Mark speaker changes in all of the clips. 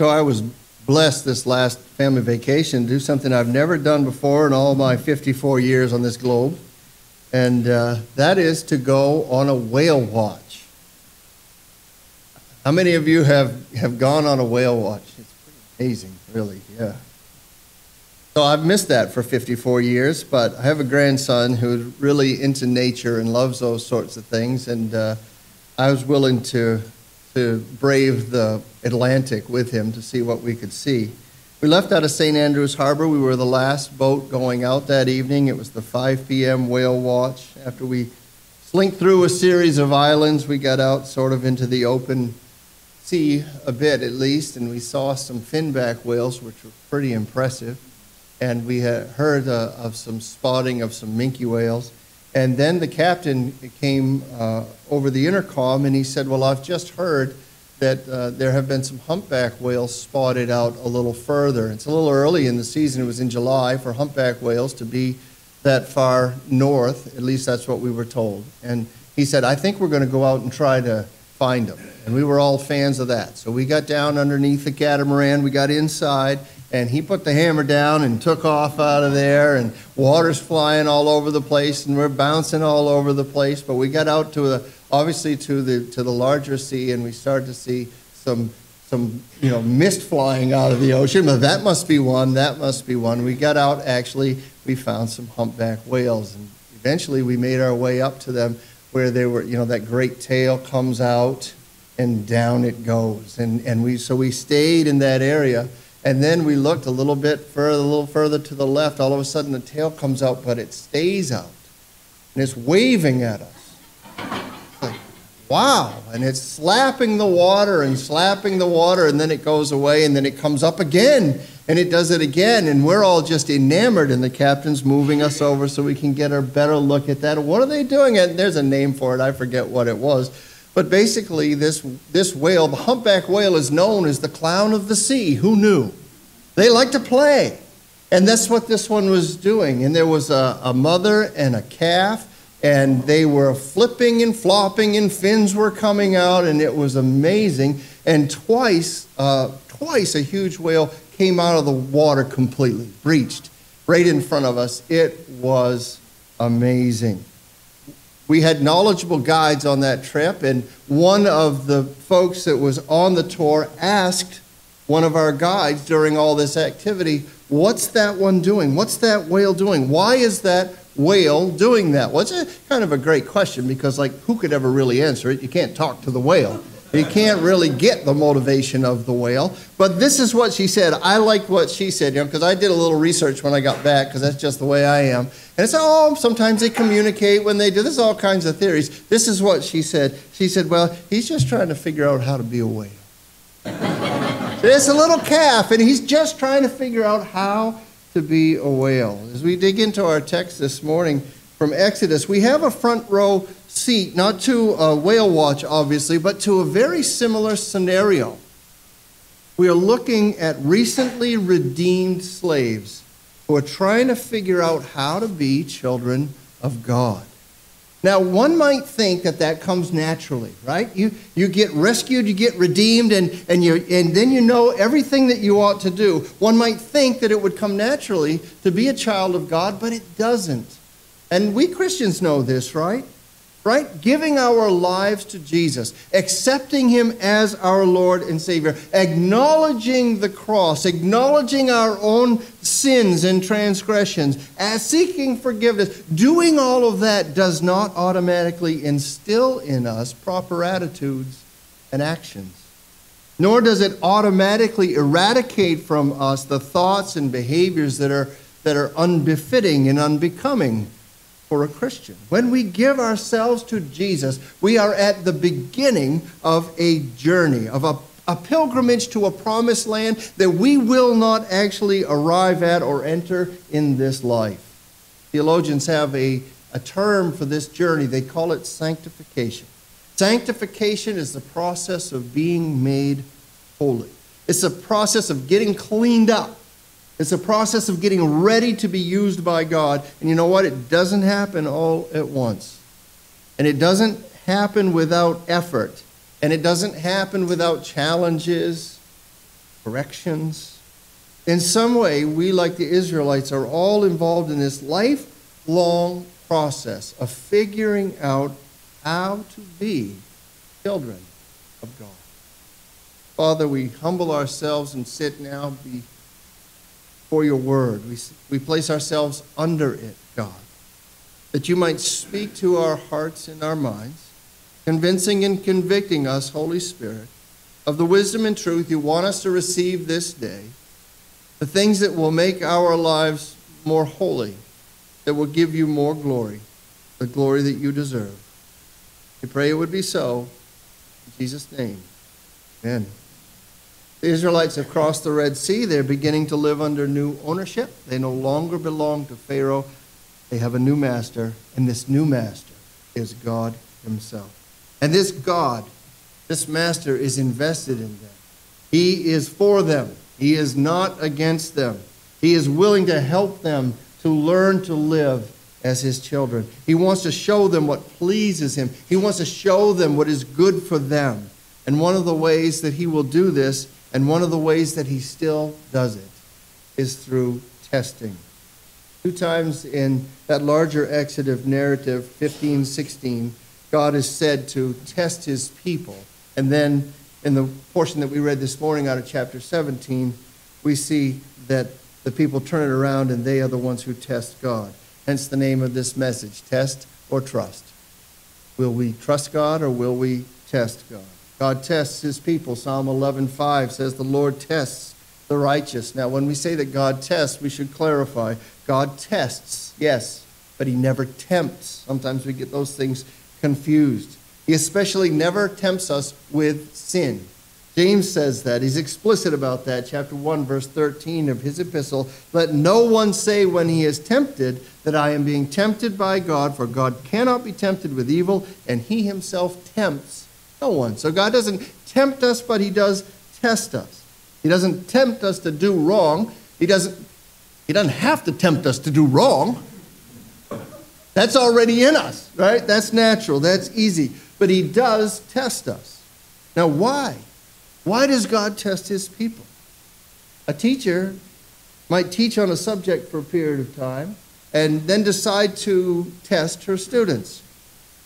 Speaker 1: So I was blessed this last family vacation to do something I've never done before in all my 54 years on this globe, and uh, that is to go on a whale watch. How many of you have, have gone on a whale watch? It's pretty amazing, really, yeah. So I've missed that for 54 years, but I have a grandson who's really into nature and loves those sorts of things, and uh, I was willing to, to brave the Atlantic with him to see what we could see. We left out of St. Andrews Harbor. We were the last boat going out that evening. It was the 5 p.m. whale watch. After we slinked through a series of islands, we got out sort of into the open sea a bit at least, and we saw some finback whales, which were pretty impressive and we had heard uh, of some spotting of some minke whales. And then the captain came uh, over the intercom and he said, Well, I've just heard that uh, there have been some humpback whales spotted out a little further. It's a little early in the season, it was in July, for humpback whales to be that far north. At least that's what we were told. And he said, I think we're going to go out and try to find them. And we were all fans of that. So we got down underneath the catamaran, we got inside, and he put the hammer down and took off out of there and water's flying all over the place and we're bouncing all over the place. But we got out to the obviously to the to the larger sea and we started to see some some you know mist flying out of the ocean. But that must be one that must be one. We got out actually we found some humpback whales and eventually we made our way up to them where they were you know that great tail comes out and down it goes. And and we so we stayed in that area and then we looked a little bit further, a little further to the left. All of a sudden, the tail comes out, but it stays out. And it's waving at us. like, wow. And it's slapping the water and slapping the water, and then it goes away, and then it comes up again, and it does it again. And we're all just enamored, and the captain's moving us over so we can get a better look at that. What are they doing? And there's a name for it. I forget what it was. But basically, this, this whale, the humpback whale, is known as the clown of the sea. Who knew? They like to play. And that's what this one was doing. And there was a, a mother and a calf, and they were flipping and flopping, and fins were coming out, and it was amazing. And twice, uh, twice a huge whale came out of the water completely, breached, right in front of us. It was amazing we had knowledgeable guides on that trip, and one of the folks that was on the tour asked one of our guides during all this activity, What's that one doing? What's that whale doing? Why is that whale doing that? Well, it's a, kind of a great question because, like, who could ever really answer it? You can't talk to the whale. You can't really get the motivation of the whale. But this is what she said. I liked what she said, you know, because I did a little research when I got back, because that's just the way I am. And it's, oh, sometimes they communicate when they do. There's all kinds of theories. This is what she said. She said, well, he's just trying to figure out how to be a whale. it's a little calf, and he's just trying to figure out how to be a whale. As we dig into our text this morning from Exodus, we have a front row seat, not to a whale watch, obviously, but to a very similar scenario. We are looking at recently redeemed slaves who are trying to figure out how to be children of God. Now, one might think that that comes naturally, right? You, you get rescued, you get redeemed, and, and, you, and then you know everything that you ought to do. One might think that it would come naturally to be a child of God, but it doesn't. And we Christians know this, right? Right? Giving our lives to Jesus, accepting Him as our Lord and Savior, acknowledging the cross, acknowledging our own sins and transgressions, as seeking forgiveness, doing all of that does not automatically instill in us proper attitudes and actions. Nor does it automatically eradicate from us the thoughts and behaviors that are, that are unbefitting and unbecoming for a Christian. When we give ourselves to Jesus, we are at the beginning of a journey, of a, a pilgrimage to a promised land that we will not actually arrive at or enter in this life. Theologians have a, a term for this journey, they call it sanctification. Sanctification is the process of being made holy. It's a process of getting cleaned up it's a process of getting ready to be used by God. And you know what? It doesn't happen all at once. And it doesn't happen without effort. And it doesn't happen without challenges. corrections. In some way, we, like the Israelites, are all involved in this lifelong process of figuring out how to be children of God. Father, we humble ourselves and sit now before your word. We, we place ourselves under it, God, that you might speak to our hearts and our minds, convincing and convicting us, Holy Spirit, of the wisdom and truth you want us to receive this day, the things that will make our lives more holy, that will give you more glory, the glory that you deserve. We pray it would be so. In Jesus' name, amen. The Israelites have crossed the Red Sea. They're beginning to live under new ownership. They no longer belong to Pharaoh. They have a new master, and this new master is God Himself. And this God, this master, is invested in them. He is for them, He is not against them. He is willing to help them to learn to live as His children. He wants to show them what pleases Him, He wants to show them what is good for them. And one of the ways that He will do this and one of the ways that he still does it is through testing. Two times in that larger Exodus narrative, 15, 16, God is said to test his people. And then in the portion that we read this morning out of chapter 17, we see that the people turn it around and they are the ones who test God. Hence the name of this message test or trust. Will we trust God or will we test God? God tests his people. Psalm 11:5 says the Lord tests the righteous. Now, when we say that God tests, we should clarify. God tests, yes, but he never tempts. Sometimes we get those things confused. He especially never tempts us with sin. James says that. He's explicit about that. Chapter 1, verse 13 of his epistle. Let no one say when he is tempted that I am being tempted by God, for God cannot be tempted with evil, and he himself tempts no one. So God doesn't tempt us, but He does test us. He doesn't tempt us to do wrong. He doesn't, he doesn't have to tempt us to do wrong. That's already in us, right? That's natural. That's easy. But He does test us. Now, why? Why does God test His people? A teacher might teach on a subject for a period of time and then decide to test her students.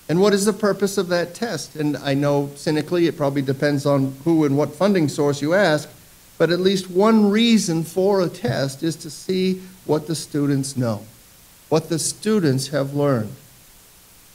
Speaker 1: And what is the purpose of that test? And I know cynically it probably depends on who and what funding source you ask, but at least one reason for a test is to see what the students know, what the students have learned.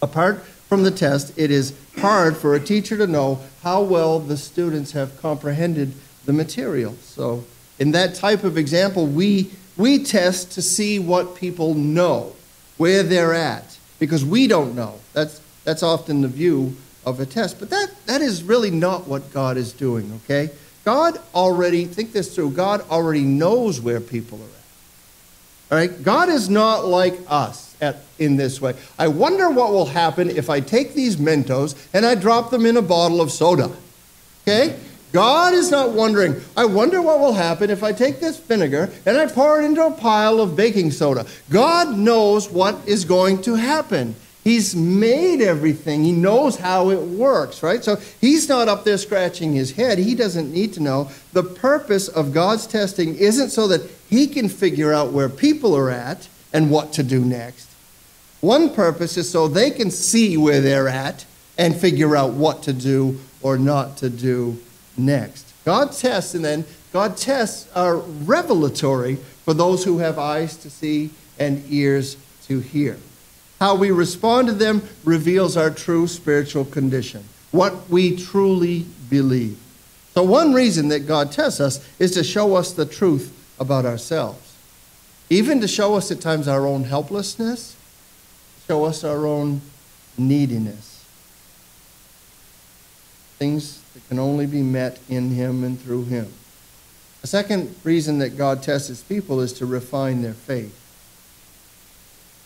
Speaker 1: Apart from the test, it is hard for a teacher to know how well the students have comprehended the material. So, in that type of example, we, we test to see what people know, where they're at, because we don't know. That's that's often the view of a test. But that, that is really not what God is doing, okay? God already, think this through, God already knows where people are at. All right? God is not like us at, in this way. I wonder what will happen if I take these Mentos and I drop them in a bottle of soda. Okay? God is not wondering, I wonder what will happen if I take this vinegar and I pour it into a pile of baking soda. God knows what is going to happen. He's made everything. He knows how it works, right? So he's not up there scratching his head. He doesn't need to know. The purpose of God's testing isn't so that he can figure out where people are at and what to do next. One purpose is so they can see where they're at and figure out what to do or not to do next. God tests, and then God tests are revelatory for those who have eyes to see and ears to hear. How we respond to them reveals our true spiritual condition, what we truly believe. So, one reason that God tests us is to show us the truth about ourselves, even to show us at times our own helplessness, show us our own neediness. Things that can only be met in Him and through Him. A second reason that God tests His people is to refine their faith.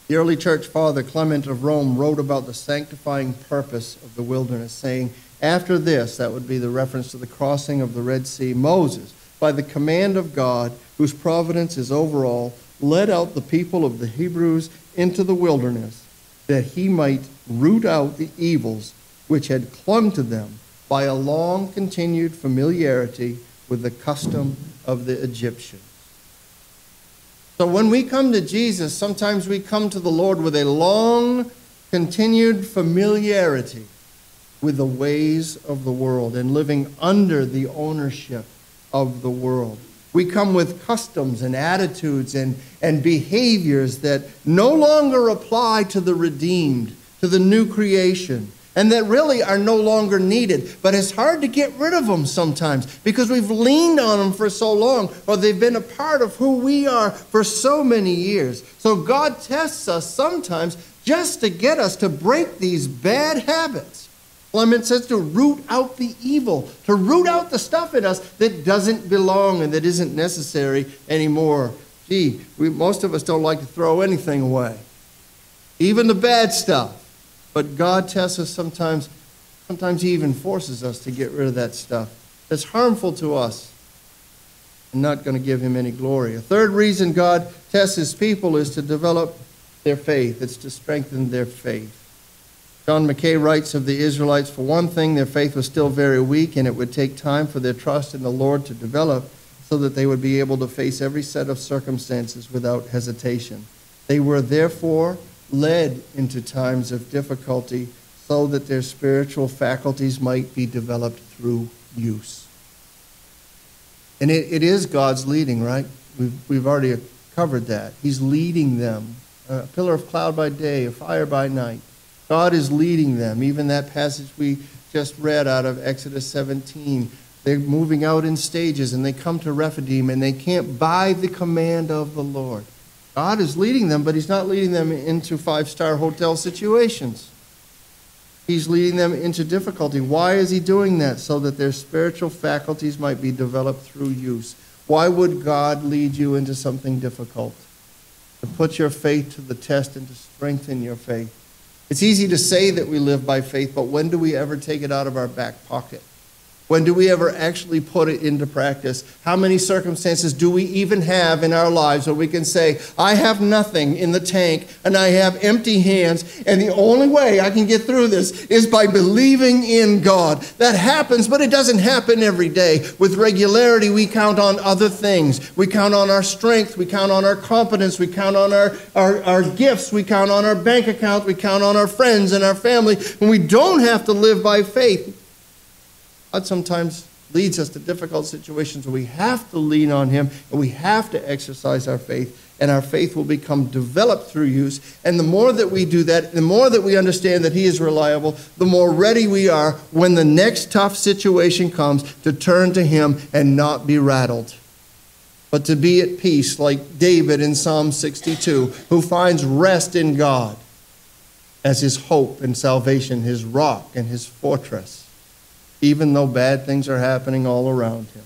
Speaker 1: The early church father Clement of Rome wrote about the sanctifying purpose of the wilderness, saying, After this, that would be the reference to the crossing of the Red Sea, Moses, by the command of God, whose providence is over all, led out the people of the Hebrews into the wilderness, that he might root out the evils which had clung to them by a long continued familiarity with the custom of the Egyptians. So when we come to Jesus, sometimes we come to the Lord with a long, continued familiarity with the ways of the world and living under the ownership of the world. We come with customs and attitudes and, and behaviors that no longer apply to the redeemed, to the new creation, and that really are no longer needed. But it's hard to get rid of them sometimes because we've leaned on them for so long, or they've been a part of who we are for so many years. So God tests us sometimes just to get us to break these bad habits. Clement says to root out the evil, to root out the stuff in us that doesn't belong and that isn't necessary anymore. Gee, we, most of us don't like to throw anything away, even the bad stuff. But God tests us sometimes, sometimes He even forces us to get rid of that stuff that's harmful to us and not going to give Him any glory. A third reason God tests His people is to develop their faith, it's to strengthen their faith. John Mackay writes of the Israelites, for one thing, their faith was still very weak, and it would take time for their trust in the Lord to develop so that they would be able to face every set of circumstances without hesitation. They were therefore led into times of difficulty so that their spiritual faculties might be developed through use. And it, it is God's leading, right? We've, we've already covered that. He's leading them. A pillar of cloud by day, a fire by night. God is leading them. Even that passage we just read out of Exodus 17. They're moving out in stages and they come to Rephidim and they can't buy the command of the Lord. God is leading them, but He's not leading them into five star hotel situations. He's leading them into difficulty. Why is He doing that? So that their spiritual faculties might be developed through use. Why would God lead you into something difficult? To put your faith to the test and to strengthen your faith. It's easy to say that we live by faith, but when do we ever take it out of our back pocket? When do we ever actually put it into practice? How many circumstances do we even have in our lives where we can say, I have nothing in the tank and I have empty hands, and the only way I can get through this is by believing in God? That happens, but it doesn't happen every day. With regularity, we count on other things. We count on our strength, we count on our competence, we count on our, our, our gifts, we count on our bank account, we count on our friends and our family, and we don't have to live by faith. God sometimes leads us to difficult situations where we have to lean on Him and we have to exercise our faith, and our faith will become developed through use. And the more that we do that, the more that we understand that He is reliable, the more ready we are when the next tough situation comes to turn to Him and not be rattled. But to be at peace, like David in Psalm 62, who finds rest in God as his hope and salvation, his rock and his fortress even though bad things are happening all around him.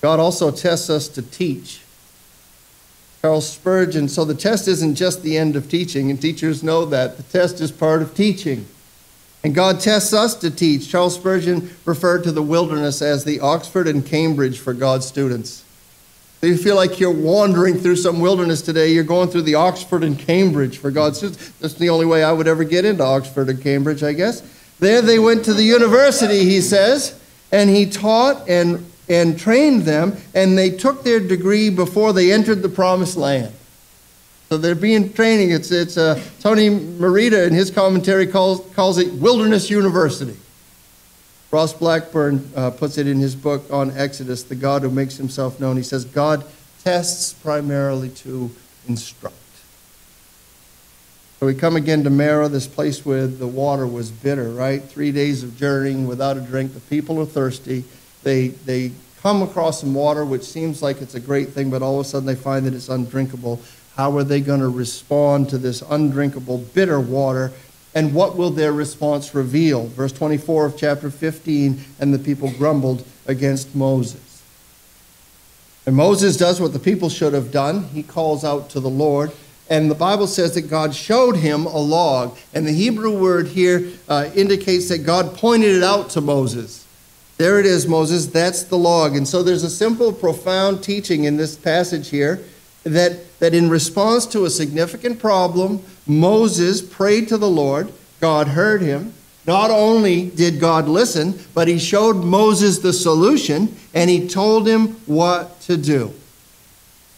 Speaker 1: God also tests us to teach. Charles Spurgeon, so the test isn't just the end of teaching, and teachers know that. The test is part of teaching. And God tests us to teach. Charles Spurgeon referred to the wilderness as the Oxford and Cambridge for God's students. So you feel like you're wandering through some wilderness today, you're going through the Oxford and Cambridge for God's sake. That's the only way I would ever get into Oxford and Cambridge, I guess. There they went to the university, he says, and he taught and, and trained them, and they took their degree before they entered the promised land. So they're being training. It's, it's uh, Tony Merida in his commentary calls, calls it Wilderness University. Ross Blackburn uh, puts it in his book on Exodus, The God Who Makes Himself Known. He says, God tests primarily to instruct. So we come again to Marah, this place where the water was bitter, right? Three days of journeying without a drink. The people are thirsty. They, they come across some water, which seems like it's a great thing, but all of a sudden they find that it's undrinkable. How are they going to respond to this undrinkable, bitter water? And what will their response reveal? Verse 24 of chapter 15 and the people grumbled against Moses. And Moses does what the people should have done. He calls out to the Lord. And the Bible says that God showed him a log. And the Hebrew word here uh, indicates that God pointed it out to Moses. There it is, Moses. That's the log. And so there's a simple, profound teaching in this passage here that, that in response to a significant problem, Moses prayed to the Lord. God heard him. Not only did God listen, but he showed Moses the solution and he told him what to do.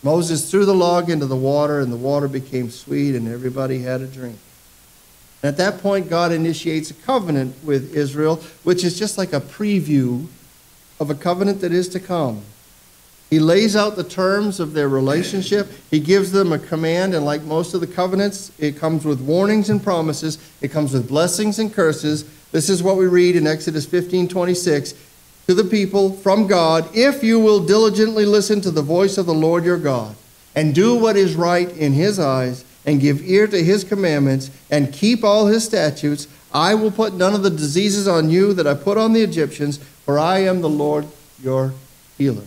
Speaker 1: Moses threw the log into the water, and the water became sweet, and everybody had a drink. And at that point, God initiates a covenant with Israel, which is just like a preview of a covenant that is to come. He lays out the terms of their relationship. He gives them a command, and like most of the covenants, it comes with warnings and promises. It comes with blessings and curses. This is what we read in Exodus 15 26 to the people from God if you will diligently listen to the voice of the Lord your God and do what is right in his eyes and give ear to his commandments and keep all his statutes. I will put none of the diseases on you that I put on the Egyptians, for I am the Lord your healer.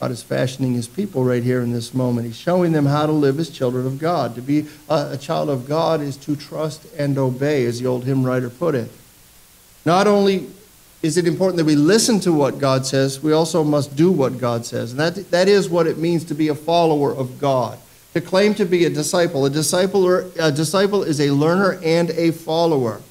Speaker 1: God is fashioning his people right here in this moment. He's showing them how to live as children of God. To be a, a, child of God is to trust and obey, as the old hymn writer put it. Not only is it important that we listen to what God says, we also must do what God says. And that, that is what it means to be a follower of God. To claim to be a disciple. A disciple, a disciple is a learner and a follower.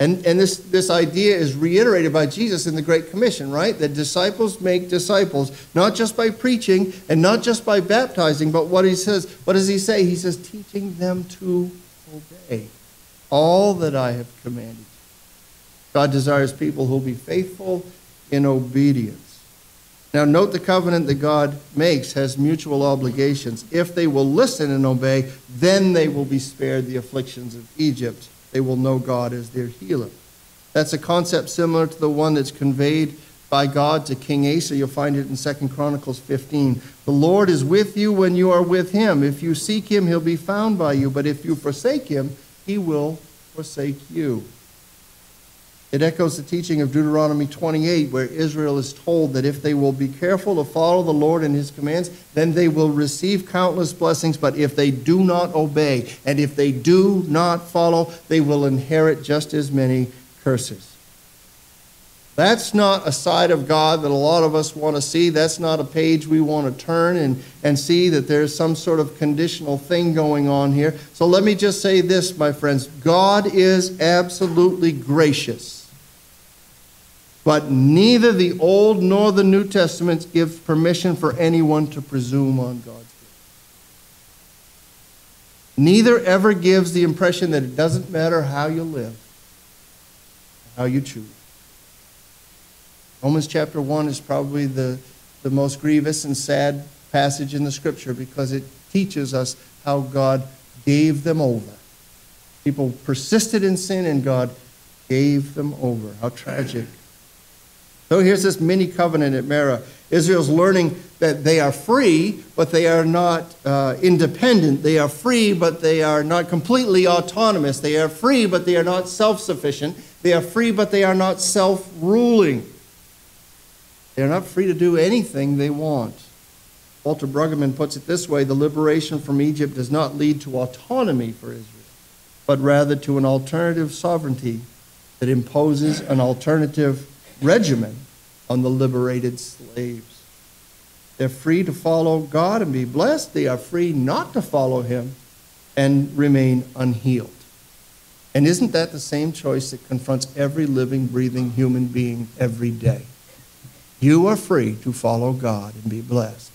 Speaker 1: And, and this, this idea is reiterated by Jesus in the Great Commission, right? That disciples make disciples, not just by preaching and not just by baptizing, but what he says, what does he say? He says, teaching them to obey all that I have commanded you. God desires people who will be faithful in obedience. Now, note the covenant that God makes has mutual obligations. If they will listen and obey, then they will be spared the afflictions of Egypt they will know God as their healer. That's a concept similar to the one that's conveyed by God to King Asa. You'll find it in 2 Chronicles 15. The Lord is with you when you are with him. If you seek him, he'll be found by you. But if you forsake him, he will forsake you. It echoes the teaching of Deuteronomy 28, where Israel is told that if they will be careful to follow the Lord and his commands, then they will receive countless blessings. But if they do not obey, and if they do not follow, they will inherit just as many curses. That's not a side of God that a lot of us want to see. That's not a page we want to turn and, and see that there's some sort of conditional thing going on here. So let me just say this, my friends God is absolutely gracious. But neither the Old nor the New Testaments give permission for anyone to presume on God's gift. Neither ever gives the impression that it doesn't matter how you live, how you choose. Romans chapter 1 is probably the, the most grievous and sad passage in the scripture because it teaches us how God gave them over. People persisted in sin and God gave them over. How tragic. So here's this mini covenant at Marah. Israel's learning that they are free, but they are not uh, independent. They are free, but they are not completely autonomous. They are free, but they are not self sufficient. They are free, but they are not self ruling. They are not free to do anything they want. Walter Brueggemann puts it this way the liberation from Egypt does not lead to autonomy for Israel, but rather to an alternative sovereignty that imposes an alternative regimen on the liberated slaves. They're free to follow God and be blessed. They are free not to follow Him and remain unhealed. And isn't that the same choice that confronts every living, breathing human being every day? You are free to follow God and be blessed,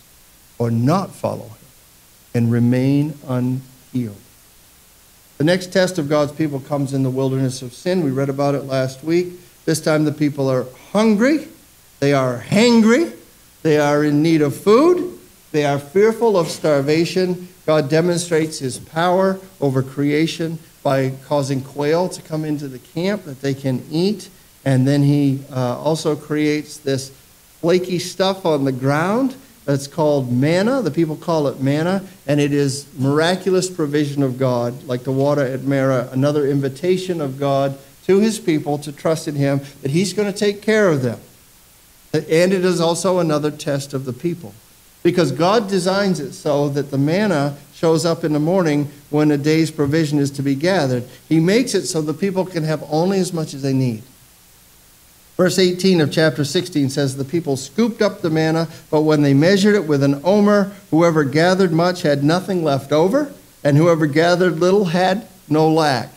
Speaker 1: or not follow Him and remain unhealed. The next test of God's people comes in the wilderness of sin. We read about it last week. This time the people are hungry, they are hangry, they are in need of food, they are fearful of starvation. God demonstrates his power over creation by causing quail to come into the camp that they can eat. And then he uh, also creates this flaky stuff on the ground that's called manna. The people call it manna, and it is miraculous provision of God, like the water at Marah, another invitation of God to his people to trust in him that he's going to take care of them. And it is also another test of the people. Because God designs it so that the manna shows up in the morning when a day's provision is to be gathered. He makes it so the people can have only as much as they need. Verse 18 of chapter 16 says, The people scooped up the manna, but when they measured it with an omer, whoever gathered much had nothing left over, and whoever gathered little had no lack.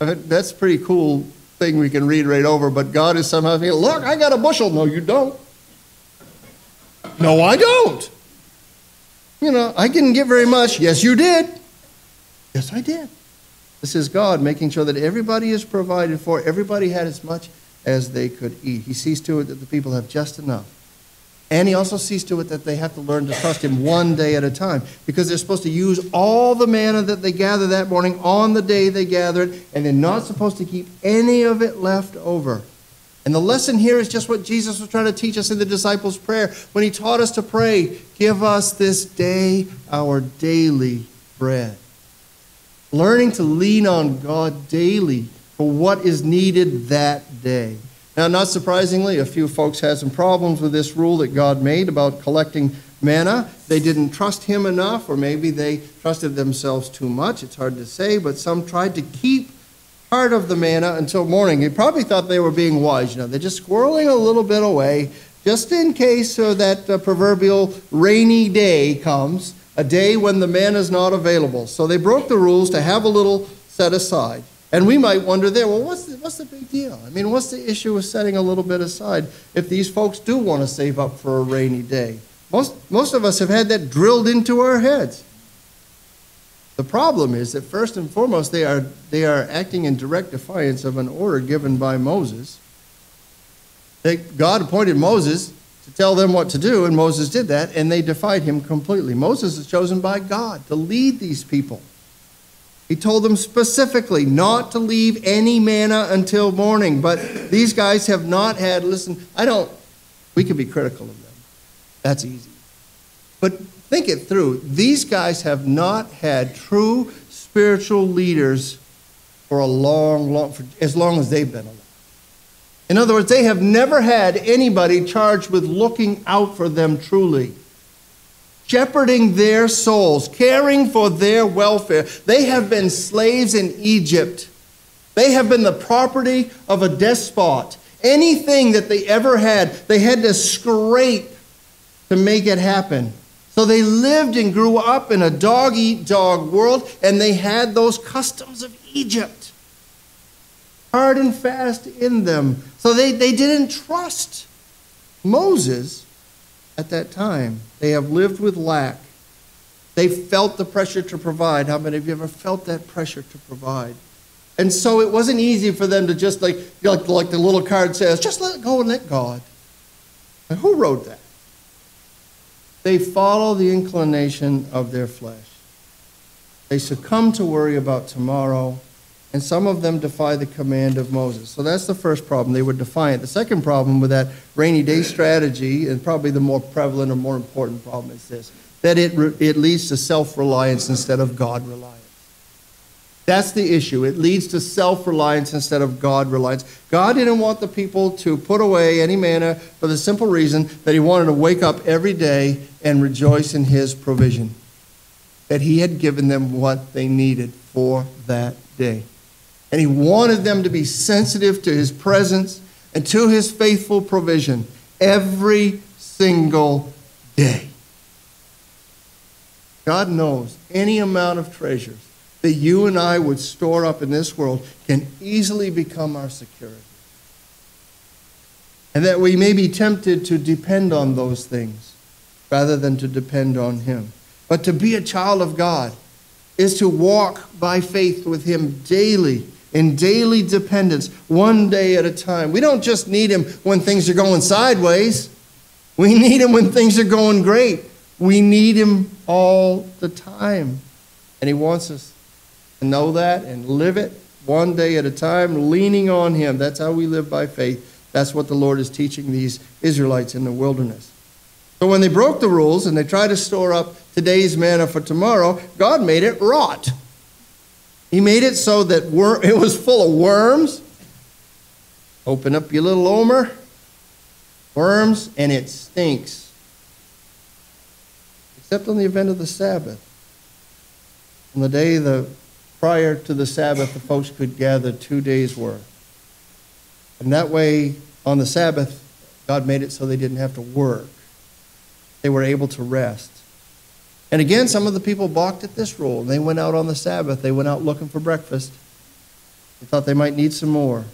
Speaker 1: Uh, That's a pretty cool thing we can read right over, but God is somehow saying, look, I got a bushel. No, you don't. No, I don't. You know, I didn't get very much. Yes, you did. Yes, I did. This is God making sure that everybody is provided for, everybody had as much as they could eat. He sees to it that the people have just enough. And he also sees to it that they have to learn to trust him one day at a time because they're supposed to use all the manna that they gather that morning on the day they gather it, and they're not supposed to keep any of it left over. And the lesson here is just what Jesus was trying to teach us in the disciples' prayer when he taught us to pray, Give us this day our daily bread. Learning to lean on God daily for what is needed that day. Now, not surprisingly, a few folks had some problems with this rule that God made about collecting manna. They didn't trust Him enough, or maybe they trusted themselves too much. It's hard to say, but some tried to keep part of the manna until morning. They probably thought they were being wise. You know, they're just squirreling a little bit away, just in case uh, that uh, proverbial rainy day comes, a day when the manna is not available. So they broke the rules to have a little set aside. And we might wonder there, well, what's the, what's the big deal? I mean, what's the issue with setting a little bit aside if these folks do want to save up for a rainy day? Most, most of us have had that drilled into our heads. The problem is that first and foremost, they are, they are acting in direct defiance of an order given by Moses. They, God appointed Moses to tell them what to do, and Moses did that, and they defied him completely. Moses is chosen by God to lead these people. He told them specifically not to leave any manna until morning. But these guys have not had, listen, I don't, we can be critical of them. That's easy. But think it through. These guys have not had true spiritual leaders for a long, long, for as long as they've been alive. In other words, they have never had anybody charged with looking out for them truly shepherding their souls, caring for their welfare. They have been slaves in Egypt. They have been the property of a despot. Anything that they ever had, they had to scrape to make it happen. So they lived and grew up in a dog eat dog world, and they had those customs of Egypt hard and fast in them. So they, they didn't trust Moses at that time. They have lived with lack. They felt the pressure to provide. How many of you ever felt that pressure to provide? And so it wasn't easy for them to just like, like, like the little card says, just let go and let God. And who wrote that? They follow the inclination of their flesh. They succumb to worry about tomorrow, and some of them defy the command of Moses. So that's the first problem. They were defiant. The second problem with that rainy day strategy, and probably the more prevalent or more important problem, is this that it, it leads to self reliance instead of God reliance. That's the issue. It leads to self reliance instead of God reliance. God didn't want the people to put away any manna for the simple reason that He wanted to wake up every day and rejoice in His provision. That He had given them what they needed for that day. And He wanted them to be sensitive to His presence and to His faithful provision every single day. God knows any amount of treasures that you and I would store up in this world can easily become our security. And that we may be tempted to depend on those things rather than to depend on Him. But to be a child of God is to walk by faith with Him daily, in daily dependence, one day at a time. We don't just need Him when things are going sideways, we need Him when things are going great. We need Him all the time. And He wants us to know that and live it one day at a time, leaning on Him. That's how we live by faith. That's what the Lord is teaching these Israelites in the wilderness. So when they broke the rules and they tried to store up today's manna for tomorrow, God made it rot. He made it so that wor- it was full of worms. Open up your little omer, worms, and it stinks. Except on the event of the Sabbath. On the day the, prior to the Sabbath, the folks could gather two days' worth. And that way, on the Sabbath, God made it so they didn't have to work. They were able to rest. And again, some of the people balked at this rule. They went out on the Sabbath. They went out looking for breakfast. They thought they might need some more.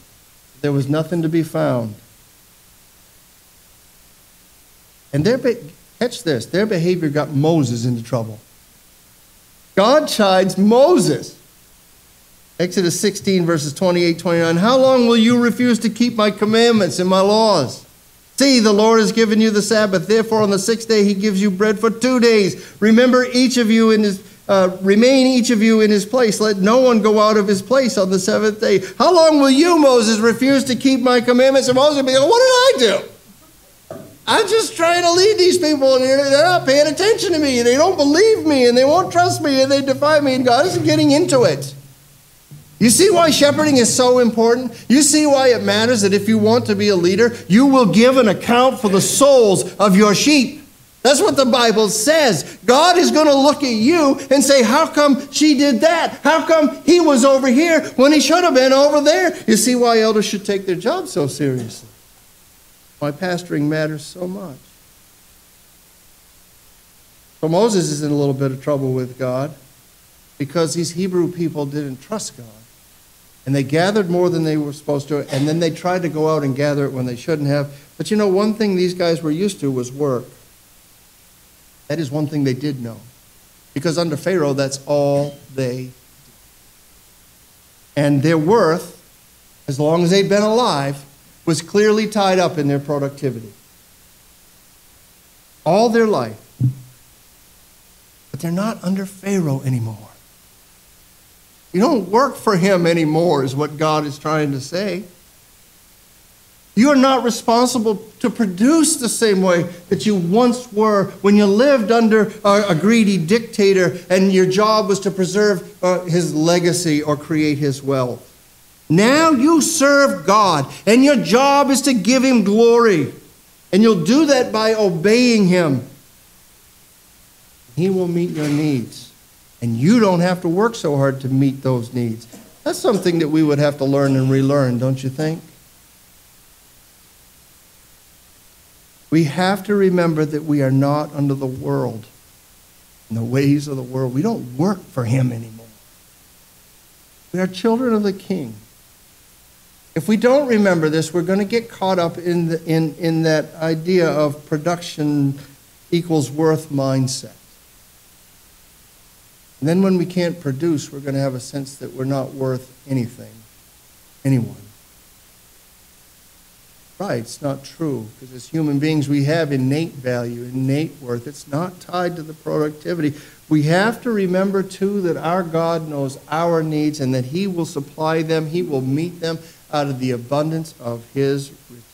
Speaker 1: There was nothing to be found. And their be- catch this, their behavior got Moses into trouble. God chides Moses. Exodus 16, verses 28 29. How long will you refuse to keep my commandments and my laws? See, the Lord has given you the Sabbath. Therefore, on the sixth day, he gives you bread for two days. Remember each of you in his. Uh, remain each of you in his place. Let no one go out of his place on the seventh day. How long will you, Moses, refuse to keep my commandments? And Moses will be like, What did I do? I'm just trying to lead these people, and they're not paying attention to me. They don't believe me, and they won't trust me, and they defy me, and God isn't getting into it. You see why shepherding is so important? You see why it matters that if you want to be a leader, you will give an account for the souls of your sheep. That's what the Bible says. God is going to look at you and say, How come she did that? How come he was over here when he should have been over there? You see why elders should take their job so seriously. Why pastoring matters so much. So Moses is in a little bit of trouble with God because these Hebrew people didn't trust God. And they gathered more than they were supposed to, and then they tried to go out and gather it when they shouldn't have. But you know, one thing these guys were used to was work. That is one thing they did know. Because under Pharaoh, that's all they did. And their worth, as long as they'd been alive, was clearly tied up in their productivity. All their life. But they're not under Pharaoh anymore. You don't work for him anymore, is what God is trying to say. You are not responsible to produce the same way that you once were when you lived under a, greedy dictator and your job was to preserve uh, his legacy or create his wealth. Now you serve God, and your job is to give him glory. And you'll do that by obeying him. He will meet your needs. And you don't have to work so hard to meet those needs. That's something that we would have to learn and relearn, don't you think? We have to remember that we are not under the world and the ways of the world. We don't work for Him anymore. We are children of the King. If we don't remember this, we're going to get caught up in, the, in, in that idea of production equals worth mindset. And then when we can't produce, we're going to have a sense that we're not worth anything, anyone. Right, it's not true. Because as human beings, we have innate value, innate worth. It's not tied to the productivity. We have to remember, too, that our God knows our needs and that He will supply them, He will meet them out of the abundance of His riches.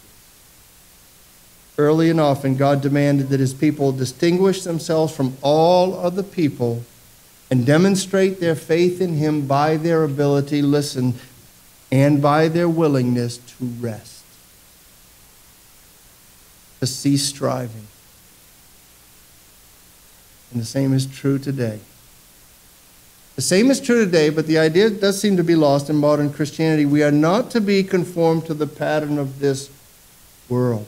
Speaker 1: Early and often, God demanded that His people distinguish themselves from all other people and demonstrate their faith in Him by their ability, listen, and by their willingness to rest to cease striving. And the same is true today. The same is true today, but the idea does seem to be lost in modern Christianity. We are not to be conformed to the pattern of this world.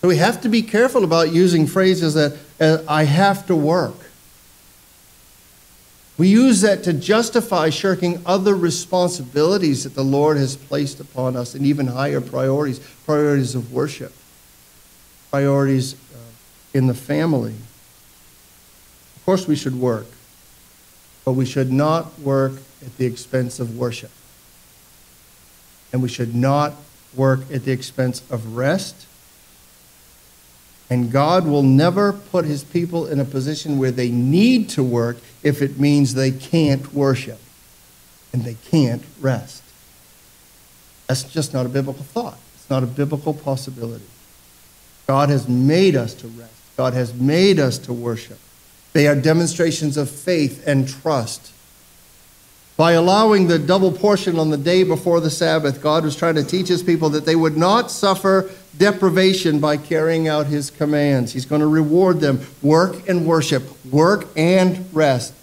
Speaker 1: So we have to be careful about using phrases that uh, I have to work. We use that to justify shirking other responsibilities that the Lord has placed upon us and even higher priorities, priorities of worship, priorities uh, in the family. Of course, we should work, but we should not work at the expense of worship. And we should not work at the expense of rest and God will never put his people in a position where they need to work if it means they can't worship and they can't rest. That's just not a biblical thought. It's not a biblical possibility. God has made us to rest, God has made us to worship. They are demonstrations of faith and trust. By allowing the double portion on the day before the Sabbath, God was trying to teach his people that they would not suffer deprivation by carrying out his commands. He's going to reward them work and worship, work and rest.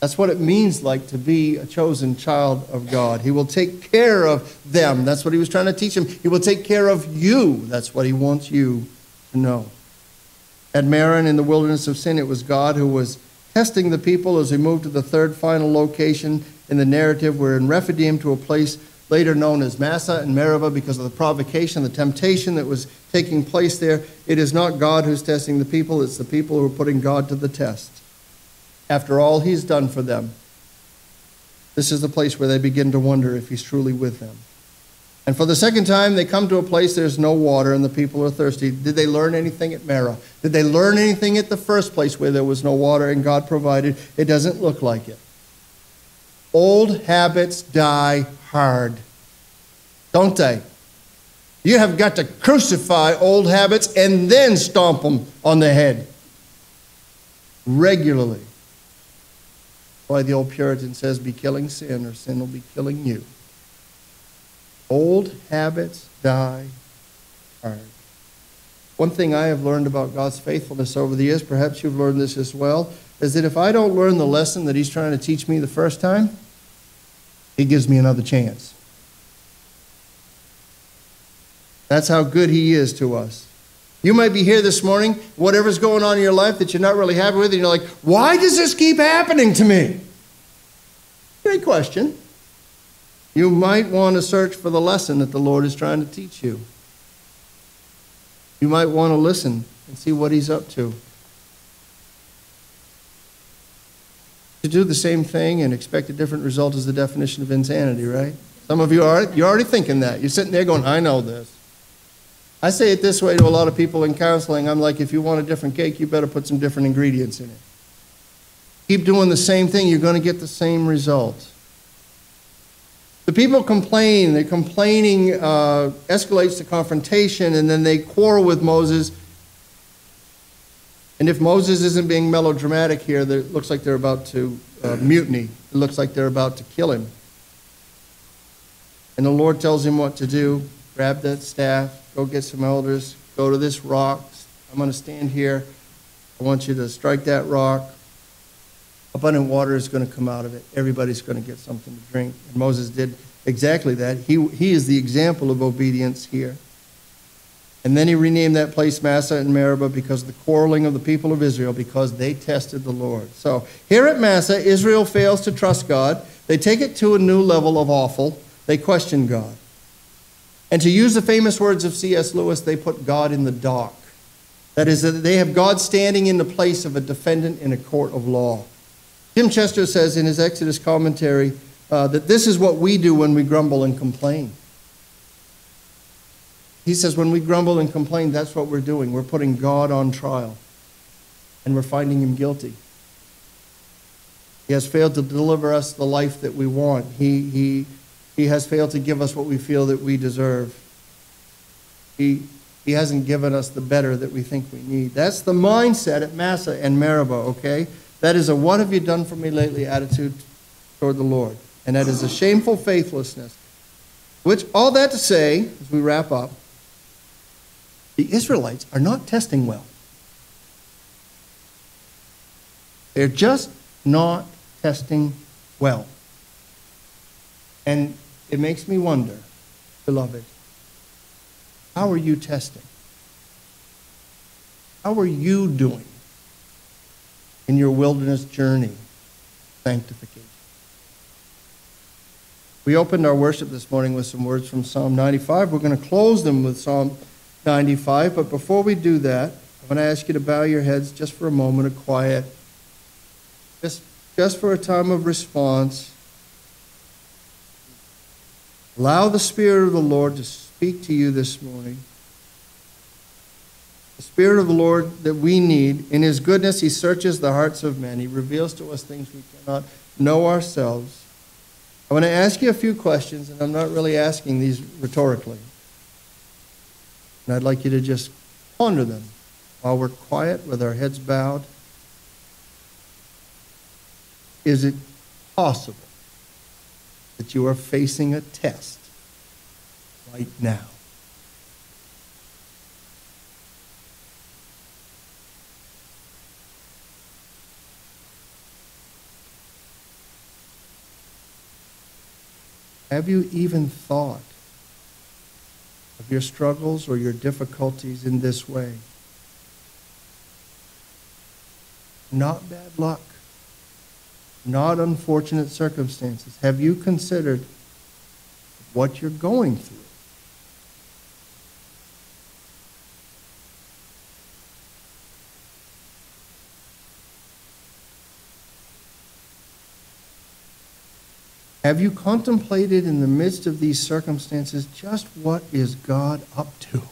Speaker 1: That's what it means like to be a chosen child of God. He will take care of them. That's what he was trying to teach them. He will take care of you. That's what he wants you to know. At Marah in the wilderness of sin, it was God who was testing the people as we moved to the third final location in the narrative. We're in Rephidim to a place later known as Massah and Meribah because of the provocation, the temptation that was taking place there. It is not God who's testing the people, it's the people who are putting God to the test. After all he's done for them, this is the place where they begin to wonder if he's truly with them. And for the second time, they come to a place there's no water and the people are thirsty. Did they learn anything at Marah? Did they learn anything at the first place where there was no water and God provided? It doesn't look like it. Old habits die hard, don't they? You have got to crucify old habits and then stomp them on the head regularly. Why the old Puritan says, be killing sin, or sin will be killing you. Old habits die hard. One thing I have learned about God's faithfulness over the years, perhaps you've learned this as well, is that if I don't learn the lesson that He's trying to teach me the first time, He gives me another chance. That's how good He is to us. You might be here this morning, whatever's going on in your life that you're not really happy with, and you're like, why does this keep happening to me? Great question. You might want to search for the lesson that the Lord is trying to teach you. You might want to listen and see what He's up to. To do the same thing and expect a different result is the definition of insanity, right? Some of you are you're already thinking that. You're sitting there going, I know this. I say it this way to a lot of people in counseling. I'm like, if you want a different cake, you better put some different ingredients in it. Keep doing the same thing, you're going to get the same result. The people complain. The complaining uh, escalates to confrontation, and then they quarrel with Moses. And if Moses isn't being melodramatic here, it looks like they're about to uh, mutiny. It looks like they're about to kill him. And the Lord tells him what to do grab that staff, go get some elders, go to this rock. I'm going to stand here. I want you to strike that rock. Abundant water is going to come out of it. Everybody's going to get something to drink. And Moses did exactly that. He, he is the example of obedience here. And then he renamed that place Massah and Meribah because of the quarreling of the people of Israel because they tested the Lord. So here at Massah, Israel fails to trust God. They take it to a new level of awful. They question God. And to use the famous words of C.S. Lewis, they put God in the dock. That is, that they have God standing in the place of a defendant in a court of law. Tim Chester says in his Exodus commentary uh, that this is what we do when we grumble and complain. He says, when we grumble and complain, that's what we're doing. We're putting God on trial, and we're finding him guilty. He has failed to deliver us the life that we want. He, he he has failed to give us what we feel that we deserve. He, he hasn't given us the better that we think we need. That's the mindset at Massah and Meribah, okay? That is a what have you done for me lately attitude toward the Lord. And that is a shameful faithlessness. Which, all that to say, as we wrap up, the Israelites are not testing well. They're just not testing well. And it makes me wonder, beloved, how are you testing? How are you doing in your wilderness journey, sanctification? We opened our worship this morning with some words from Psalm 95. We're going to close them with Psalm 95, but before we do that, I'm going to ask you to bow your heads just for a moment of quiet, just, just for a time of response. Allow the Spirit of the Lord to speak to you this morning. The Spirit of the Lord that we need. In His goodness, He searches the hearts of men. He reveals to us things we cannot know ourselves. I want to ask you a few questions, and I'm not really asking these rhetorically. And I'd like you to just ponder them while we're quiet with our heads bowed. Is it possible that you are facing a test right now. Have you even thought of your struggles or your difficulties in this way? Not bad luck. not unfortunate circumstances. Have you considered what you're going through? Have you contemplated in the midst of these circumstances just what is God up to?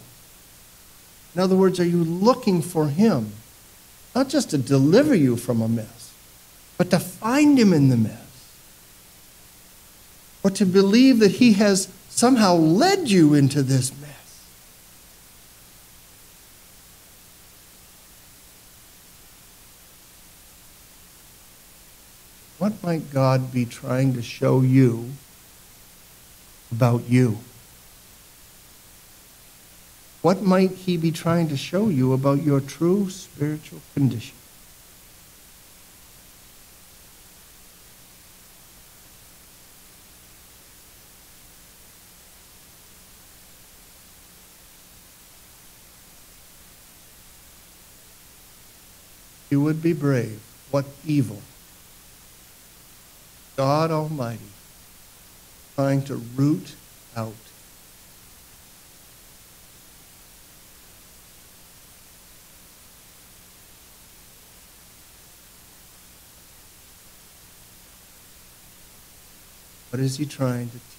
Speaker 1: In other words, are you looking for Him? Not just to deliver you from a mess, but to find Him in the mess. Or to believe that He has somehow led you into this mess. What might God be trying to show you about you? What might He be trying to show you about your true spiritual condition? You would be brave. What evil? God Almighty trying to root out. What is he trying to teach?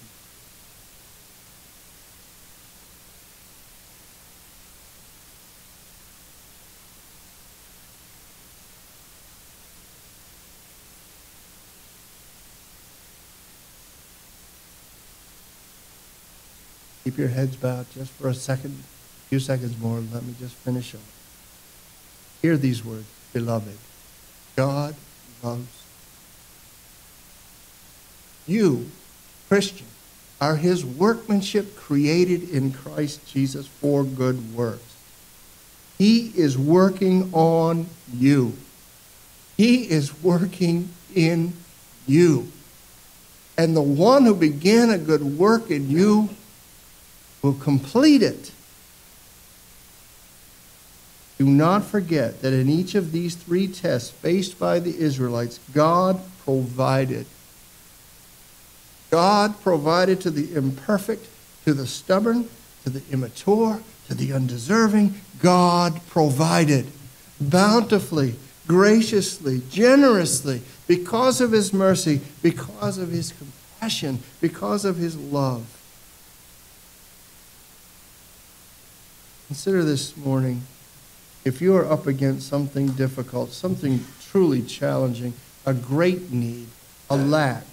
Speaker 1: Keep your heads bowed just for a second, a few seconds more. Let me just finish up. Hear these words, beloved. God loves you, Christian, are his workmanship created in Christ Jesus for good works. He is working on you. He is working in you. And the one who began a good work in you will complete it. Do not forget that in each of these three tests faced by the Israelites, God provided. God provided to the imperfect, to the stubborn, to the immature, to the undeserving. God provided bountifully, graciously, generously, because of his mercy, because of his compassion, because of his love. Consider this morning if you are up against something difficult, something truly challenging, a great need, a lack,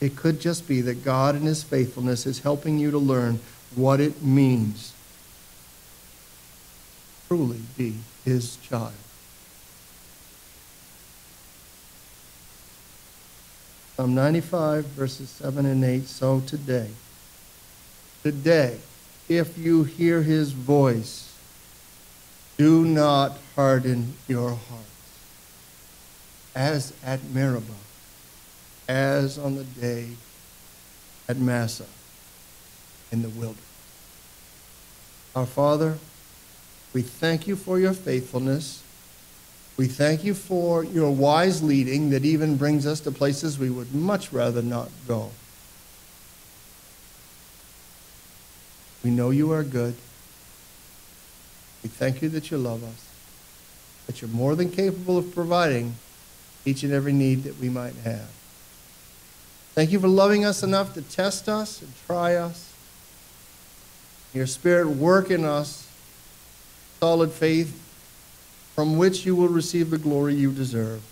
Speaker 1: it could just be that God in His faithfulness is helping you to learn what it means to truly be His child. Psalm 95, verses 7 and 8. So today, today, if you hear his voice, do not harden your hearts. As at Meribah, as on the day at Massah in the wilderness. Our Father, we thank you for your faithfulness. We thank you for your wise leading that even brings us to places we would much rather not go. We know you are good. We thank you that you love us, that you're more than capable of providing each and every need that we might have. Thank you for loving us enough to test us and try us. Your Spirit work in us solid faith from which you will receive the glory you deserve.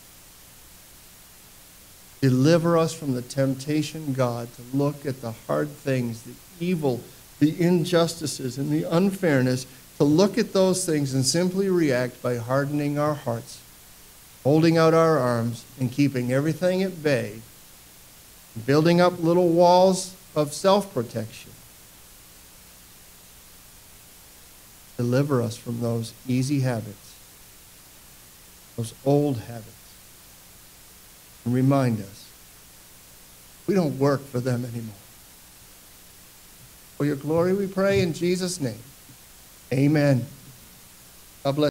Speaker 1: Deliver us from the temptation, God, to look at the hard things, the evil the injustices and the unfairness, to look at those things and simply react by hardening our hearts, holding out our arms, and keeping everything at bay, building up little walls of self protection. Deliver us from those easy habits, those old habits, and remind us we don't work for them anymore. For your glory we pray in Jesus' name. Amen. God bless.